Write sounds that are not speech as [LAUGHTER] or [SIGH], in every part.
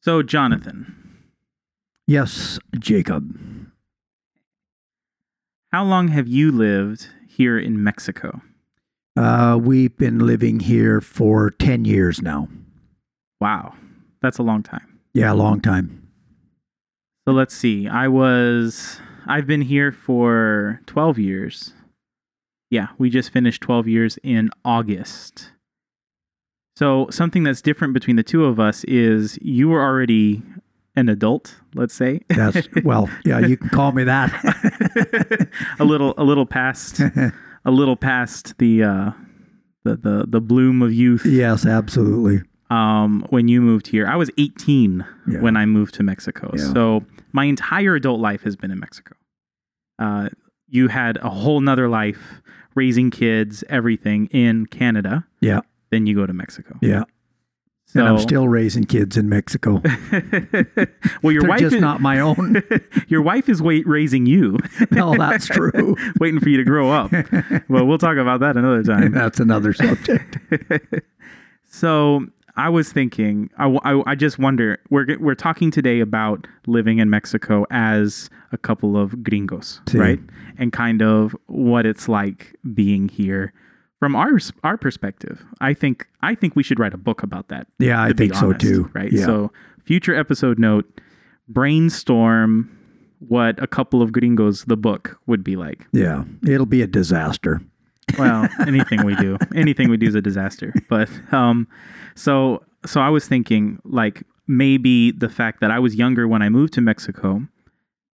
So, Jonathan, Yes, Jacob. how long have you lived here in Mexico? Uh, we've been living here for 10 years now. Wow, that's a long time. Yeah, a long time. So let's see. I was I've been here for 12 years. Yeah, we just finished 12 years in August. So something that's different between the two of us is you were already an adult, let's say. That's, well, yeah, you can call me that. [LAUGHS] a little a little past a little past the uh the the, the bloom of youth yes, absolutely. um, when you moved here. I was 18 Yeah. when I moved to Mexico. Yeah. So my entire adult life has been in Mexico. Uh, you had a whole nother life raising kids, everything in Canada. Yeah, Then you go to Mexico. yeah. So, and I'm still raising kids in Mexico. [LAUGHS] well, your wife just is, not my own. [LAUGHS] your wife is wait, raising you, [LAUGHS] no, that's true. waiting for you to grow up. well, we'll talk about that another time. that's another subject. So I was thinking, I, I, I just wonder. We're we're talking today about living in Mexico as a couple of gringos, Sí. right? And kind of what it's like being here from our our perspective. I think I think we should write a book about that. Yeah, I think so too. Right. Yeah. So future episode note: brainstorm what a couple of gringos the book would be like. yeah, it'll be a disaster. Well, [LAUGHS] anything we do, anything we do is a disaster. But um, so so I was thinking like maybe the fact that I was younger when I moved to Mexico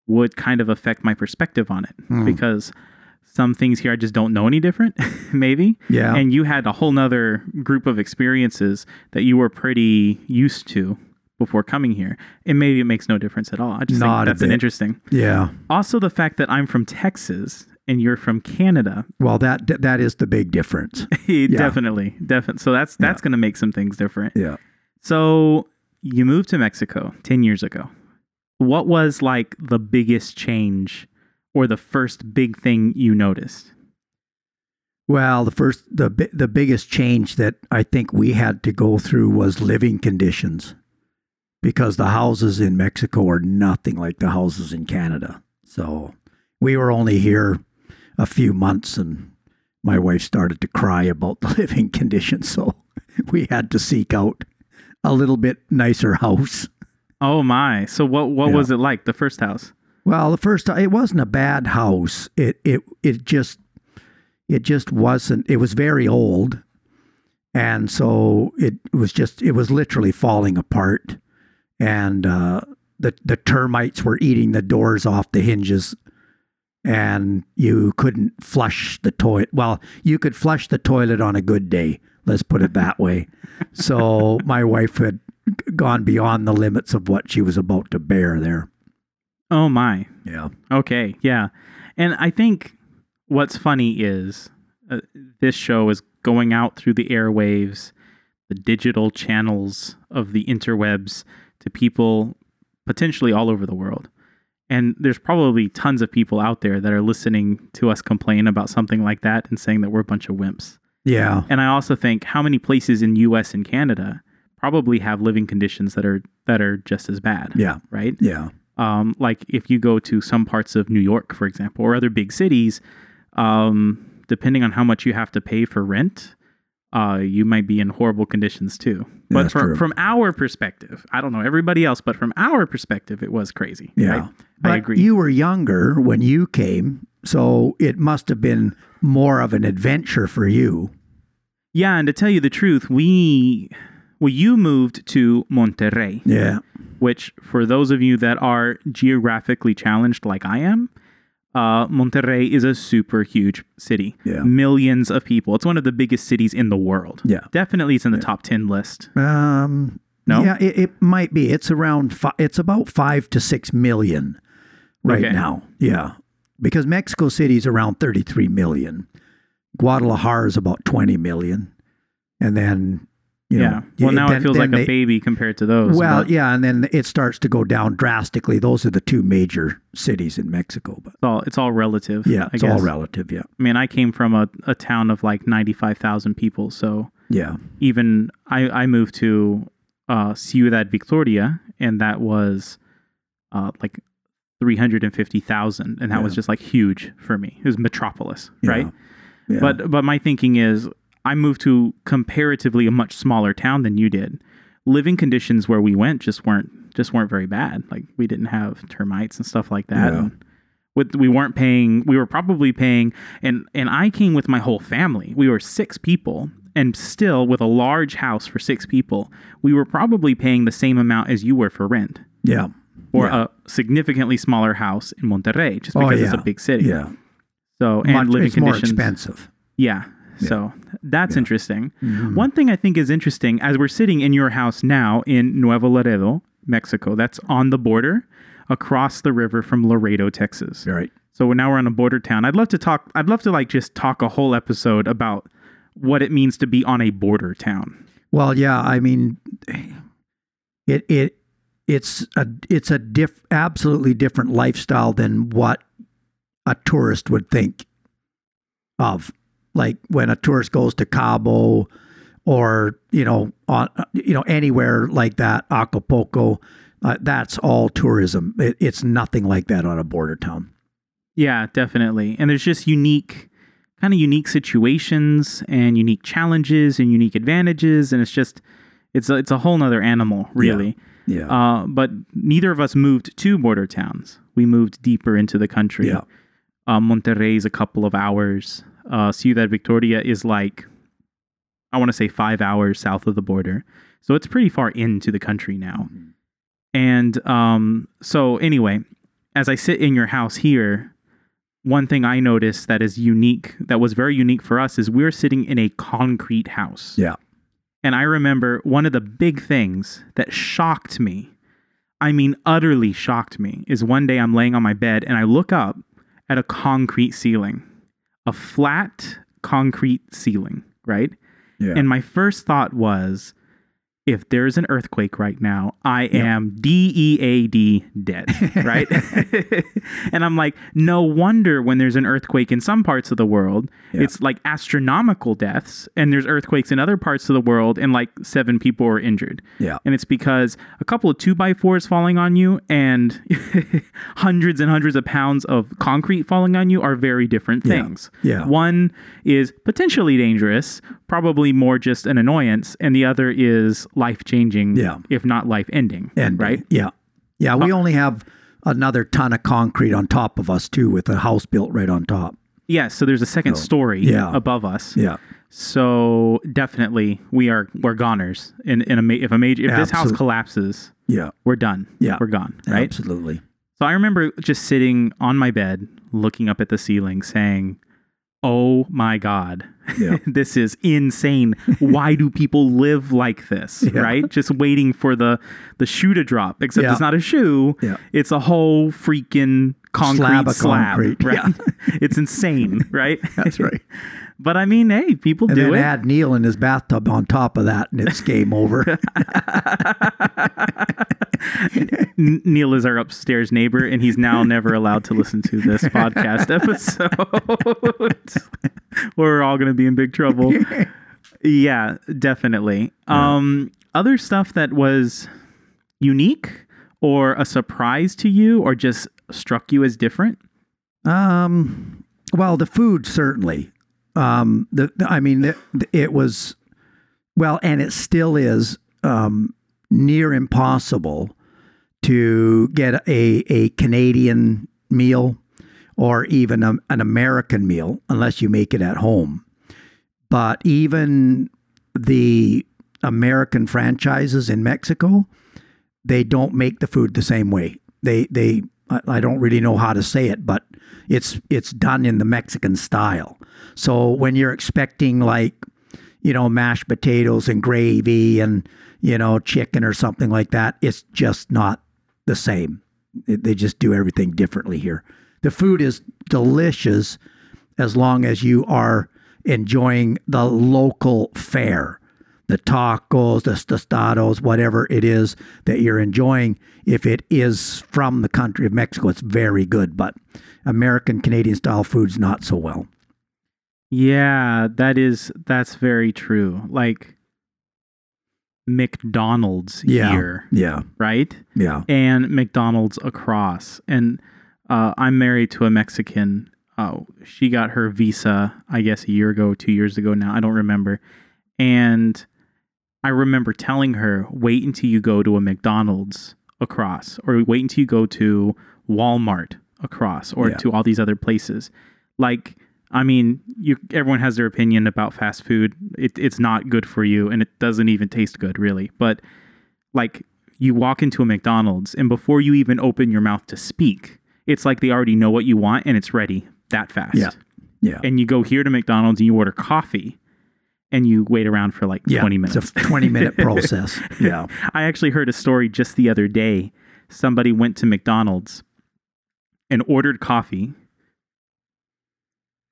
would kind of affect my perspective on it Hmm. because some things here I just don't know any different, [LAUGHS] maybe. Yeah. And you had a whole nother group of experiences that you were pretty used to before coming here. And maybe it makes no difference at all. I just Not think that's an interesting. Yeah. Also the fact that I'm from Texas and you're from Canada Well, that that is the big difference. [LAUGHS] definitely, definitely. So that's that's going to make some things different. Yeah. So you moved to Mexico ten years ago. What was like the biggest change, or the first big thing you noticed? Well, the first the the biggest change that I think we had to go through was living conditions. Because the houses in Mexico are nothing like the houses in Canada. So, we were only here a few months and my wife started to cry about [LAUGHS] the living conditions, so we had to seek out a little bit nicer house. Oh my! So what what Yeah. was it like the first house? Well, the first it wasn't a bad house. It it it just it just wasn't. It was very old, and so it was just it was literally falling apart, and uh, the the termites were eating the doors off the hinges, and you couldn't flush the toilet. Well, you could flush the toilet on a good day. Let's put it that way. so [LAUGHS] my wife had gone beyond the limits of what she was about to bear there. Oh my! Yeah. Okay, yeah. And I think what's funny is uh, this show is going out through the airwaves, the digital channels of the interwebs to people potentially all over the world. And there's probably tons of people out there that are listening to us complain about something like that and saying that we're a bunch of wimps. Yeah. And I also think how many places in US and Canada probably have living conditions that are that are just as bad, Yeah. right? Yeah. Um, like if you go to some parts of New York, for example, or other big cities, um, depending on how much you have to pay for rent, uh, you might be in horrible conditions too. But from, from our perspective, I don't know everybody else, but from our perspective, it was crazy. Yeah. right? I agree. You were younger when you came, so it must have been more of an adventure for you. yeah, and to tell you the truth, we well, you moved to Monterrey. Yeah. which for those of you that are geographically challenged like I am, uh, Monterrey is a super huge city. Yeah. Millions of people. It's one of the biggest cities in the world. Yeah. Definitely it's in the top 10 list. Um No? Yeah, it, it might be. It's around fi- it's about 5 to 6 million right Okay. now. Yeah. Because Mexico City is around 33 million. Guadalajara is about 20 million. And then you yeah. know, well, now then- it feels like they- a baby compared to those. Well, but yeah, and then it starts to go down drastically. Those are the two major cities in Mexico, but it's all, it's all relative. yeah, I it's all relative. Yeah, I mean, I came from a, a town of like 95,000 people. So yeah, even I, I moved to uh, Ciudad Victoria and that was uh, like three hundred and fifty thousand, and that was just like huge for me. It was metropolis, Yeah. right? Yeah. But but my thinking is, I moved to comparatively a much smaller town than you did. Living conditions where we went just weren't just weren't very bad. Like we didn't have termites and stuff like that. Yeah. And with we weren't paying. We were probably paying, and and I came with my whole family. We were six people, and still with a large house for six people, we were probably paying the same amount as you were for rent, yeah. or Yeah. a significantly smaller house in Monterrey, just Oh, because it's a big city. Yeah. So and Much- living it's more conditions. expensive. Yeah. Yeah. So that's Yeah. interesting. Mhm. One thing I think is interesting as we're sitting in your house now in Nuevo Laredo, Mexico, that's on the border across the river from Laredo, Texas. Right. So now we're on a border town. I'd love to talk, I'd love to like just talk a whole episode about what it means to be on a border town. Well, yeah, I mean, it it it's a it's a diff absolutely different lifestyle than what a tourist would think of. Like when a tourist goes to Cabo or you know on you know anywhere like that, Acapulco, uh, that's all tourism. It, it's nothing like that on a border town. Yeah, definitely. And there's just unique, kind of unique situations and unique challenges and unique advantages. And it's just, it's a, it's a whole nother animal, really. Yeah, Uh, but neither of us moved to border towns. We moved deeper into the country. Yeah. Uh, Monterrey is a couple of hours. Uh, Ciudad Victoria is like, I want to say five hours south of the border. So it's pretty far into the country now. And um, so, anyway, as I sit in your house here, one thing I noticed that is unique, that was very unique for us, is we're sitting in a concrete house. yeah, And I remember one of the big things that shocked me, I mean, utterly shocked me, is one day I'm laying on my bed and I look up at a concrete ceiling, a flat concrete ceiling, right? yeah. And my first thought was, if there's an earthquake right now, I am D E A D dead, [LAUGHS] right? [LAUGHS] and I'm like, no wonder when there's an earthquake in some parts of the world, Yeah. it's like astronomical deaths, and there's earthquakes in other parts of the world, and like seven people are injured. yeah, And it's because a couple of two by fours falling on you and [LAUGHS] hundreds and hundreds of pounds of concrete falling on you are very different Yeah. things. Yeah. One is potentially dangerous, probably more just an annoyance, and the other is life changing, Yeah. if not life ending. and right? Yeah, yeah. We uh, only have another ton of concrete on top of us too, with a house built right on top. Yes. so there's a second So, story yeah. above us. Yeah, So definitely we are we're goners. In in a if a major if this house collapses, yeah, we're done. Yeah. We're gone. Right. absolutely. So I remember just sitting on my bed, looking up at the ceiling, saying, "Oh my God, Yeah. [LAUGHS] this is insane! Why do people live like this? Yeah. Right? Just waiting for the the shoe to drop. Except Yeah. it's not a shoe; Yeah. it's a whole freaking concrete Slab slab. concrete. Right? [LAUGHS] it's insane, [LAUGHS] right? That's right. [LAUGHS] but I mean, hey, people And do then it. add Neil in his bathtub on top of that, and it's game over. Neil is our upstairs neighbor, and he's now never allowed to listen to this podcast episode. We're all going to be in big trouble. Yeah, definitely. Um, other stuff that was unique or a surprise to you, or just struck you as different. Um, well, the food certainly. Um, the, I mean, the, the- it was well, and it still is um, near impossible to get a a Canadian meal or even a, an American meal unless you make it at home. But even the American franchises in Mexico, they don't make the food the same way. They they I, don't really know how to say it, but it's it's done in the Mexican style. So when you're expecting like you know mashed potatoes and gravy and you know chicken or something like that, it's just not the same. They just do everything differently here. The food is delicious as long as you are enjoying the local fare the tacos, the tostados, whatever it is that you're enjoying. If it is from the country of Mexico, it's very good. But American Canadian style food's not so well. Yeah, that is that's very true. Like McDonald's Yeah. here, Yeah. right? Yeah. and McDonald's across. And uh, I'm married to a Mexican. Oh, she got her visa, I guess, a year ago, two years ago now. I don't remember. And I remember telling her, wait until you go to a McDonald's across, or wait until you go to Walmart across, or Yeah. to all these other places. Like, I mean, you everyone has their opinion about fast food. It, it's not good for you, and it doesn't even taste good, really. But like you walk into a McDonald's and before you even open your mouth to speak, it's like they already know what you want and it's ready that fast. Yeah. Yeah. And you go here to McDonald's and you order coffee and you wait around for like yeah. 20 minutes. It's a [LAUGHS] 20 minute process. Yeah. I actually heard a story just the other day. Somebody went to McDonald's and ordered coffee,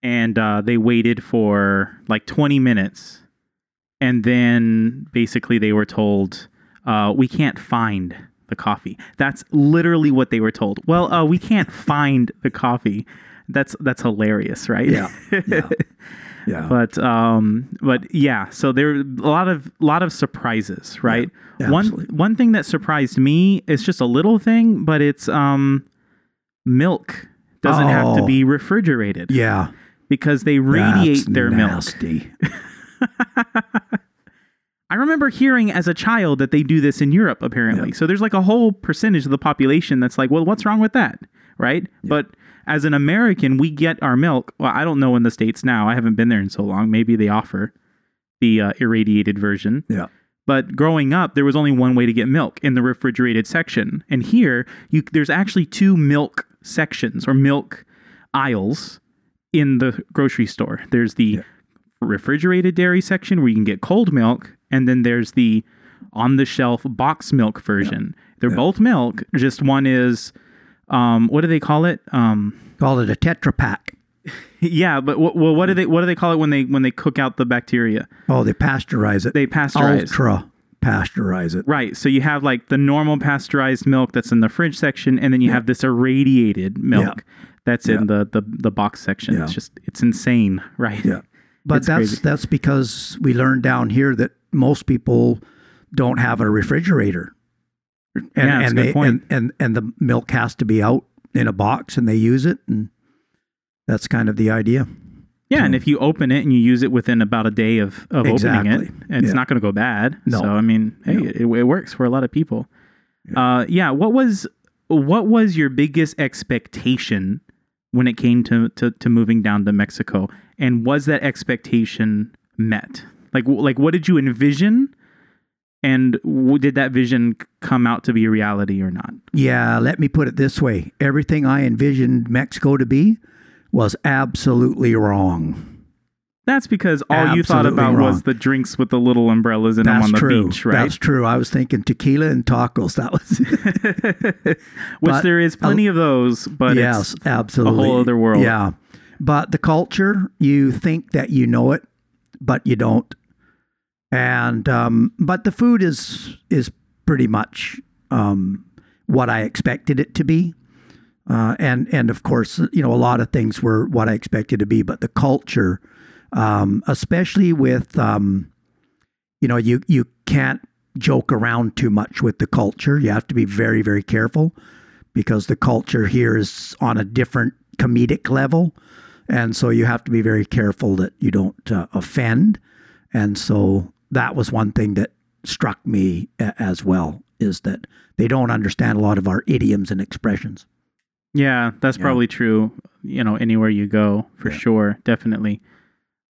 and uh, they waited for like 20 minutes. And then basically they were told, uh, we can't find the coffee. That's literally what they were told. Well, uh, we can't find the coffee. That's that's hilarious, right? Yeah. Yeah. [LAUGHS] Yeah. but um but yeah so there were a lot of lot of surprises right Yeah, one absolutely. one thing that surprised me is just a little thing but it's um milk doesn't have to Oh. be refrigerated yeah. because they radiate That's their milk nasty. [LAUGHS] i remember hearing as a child that they do this in europe apparently so there's like a whole percentage of the population that's like well what's wrong with that right? But as an american we get our milk. Well i don't know in the states now. I haven't been there in so long. Maybe they offer the uh, irradiated version. Yeah. but growing up there was only one way to get milk in the refrigerated section. And here you there's actually two milk sections or milk aisles in the grocery store. There's the Yeah. refrigerated dairy section where you can get cold milk and then there's the on the shelf box milk version. They're Yeah. both milk just one is um what do they call it um Call it a Tetra Pak. [LAUGHS] yeah but wh- well what do they what do they call it when they when they cook out the bacteria Oh, they pasteurize it. they pasteurize Ultra pasteurize it. Right. So you have like the normal pasteurized milk that's in the fridge section, and then you have this irradiated milk that's in the, the the box section. Yeah. It's just it's insane, [LAUGHS] right? Yeah. But It's that's crazy. that's because we learned down here that most people don't have a refrigerator. And, Yeah, and they and, and and the milk has to be out in a box and they use it and that's kind of the idea. Yeah, and if you open it and you use it within about a day of, of opening it, it's Yeah. not going to go bad. No. So I mean, hey, it, it works for a lot of people. Uh, yeah. What was what was your biggest expectation when it came to, to to moving down to Mexico, and was that expectation met? Like like what did you envision, and w- did that vision come out to be a reality or not? Yeah, let me put it this way. Everything I envisioned Mexico to be was absolutely wrong. That's because all you thought Absolutely about was the drinks with the little umbrellas in them on the true. beach, right? That's true. I was thinking tequila and tacos. [LAUGHS] That was [LAUGHS] Which But- there is plenty of those, but yes, it's absolutely. A whole other world. Yeah. But the culture, you think that you know it, but you don't. And um, but the food is is pretty much um, what I expected it to be. Uh, and and of course, you know, a lot of things were what I expected to be, but the culture, um, especially with, um, you know, you you can't joke around too much with the culture. You have to be very very careful because the culture here is on a different comedic level, and so you have to be very careful that you don't uh, offend. And so that was one thing that struck me a- as well is that they don't understand a lot of our idioms and expressions. Yeah, that's Yeah. probably true. You know, anywhere you go, for Yeah. sure, definitely.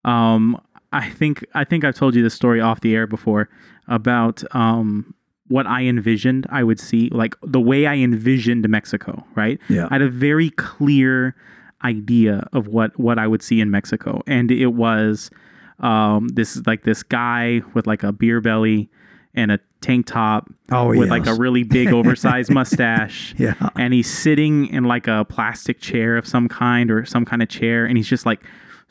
Um, I think I think I've told you this story off the air before about um what I envisioned I would see, like the way I envisioned Mexico. Right? Yeah. I had a very clear idea of what what I would see in Mexico, and it was um this is like this guy with like a beer belly and a tank top Oh, with like a really big [LAUGHS] oversized mustache Yeah. and he's sitting in like a plastic chair of some kind or some kind of chair and he's just like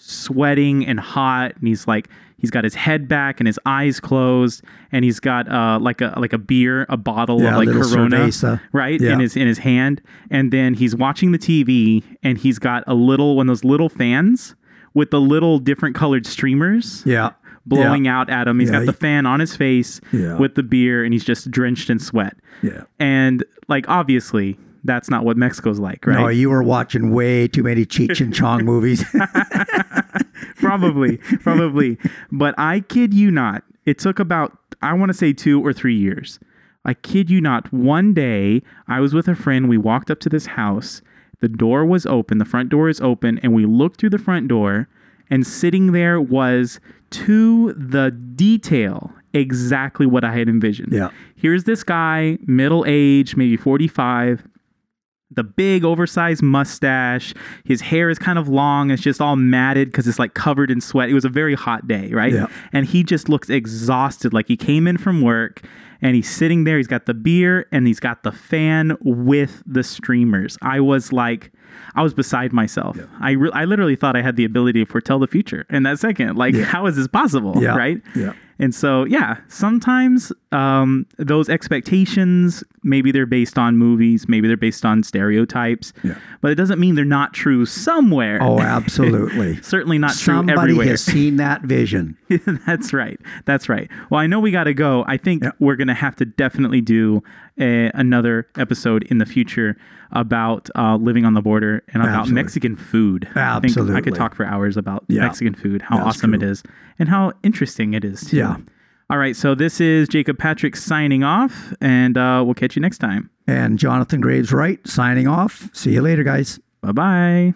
sweating and hot and he's like he's got his head back and his eyes closed and he's got uh like a like a beer a bottle Yeah, of like corona cerveza. right Yeah. in his in his hand and then he's watching the TV and he's got a little one of those little fans with the little different colored streamers Yeah. blowing out at him. He's Yeah, got the he- fan on his face Yeah. with the beer, and he's just drenched in sweat. Yeah. And like obviously, that's not what Mexico's like, right? No, you were watching way too many Cheech and Chong movies. [LAUGHS] probably, probably. But I kid you not, it took about, I want to say two or three years. I kid you not. One day, I was with a friend. We walked up to this house. The door was open, the front door is open, and we looked through the front door, and sitting there was to the detail exactly what I had envisioned. Yeah. Here's this guy, middle age, maybe 45, the big oversized mustache. His hair is kind of long. It's just all matted because it's like covered in sweat. It was a very hot day, right? Yeah. And he just looks exhausted, like he came in from work and he's sitting there. He's got the beer and he's got the fan with the streamers. I was like, I was beside myself. I, re- I literally thought I had the ability to foretell the future in that second. Like, how is this possible? Yeah. Right? Yeah. And so, yeah, sometimes um, those expectations, maybe they're based on movies, maybe they're based on stereotypes, Yeah. but it doesn't mean they're not true somewhere. Oh, [LAUGHS] absolutely. Certainly not true Somebody has seen that vision. [LAUGHS] That's right. That's right. Well, I know we got to go. I think Yeah. we're going to have to definitely do a, another episode in the future about uh, living on the border and about Absolutely. Mexican food. I think I could talk for hours about Yeah. Mexican food, how That's awesome it is, and how interesting it is. Too. Yeah. All right. So this is Jacob Patrick signing off, and uh, we'll catch you next time. And Jonathan Graves Wright signing off. See you later, guys. Bye bye.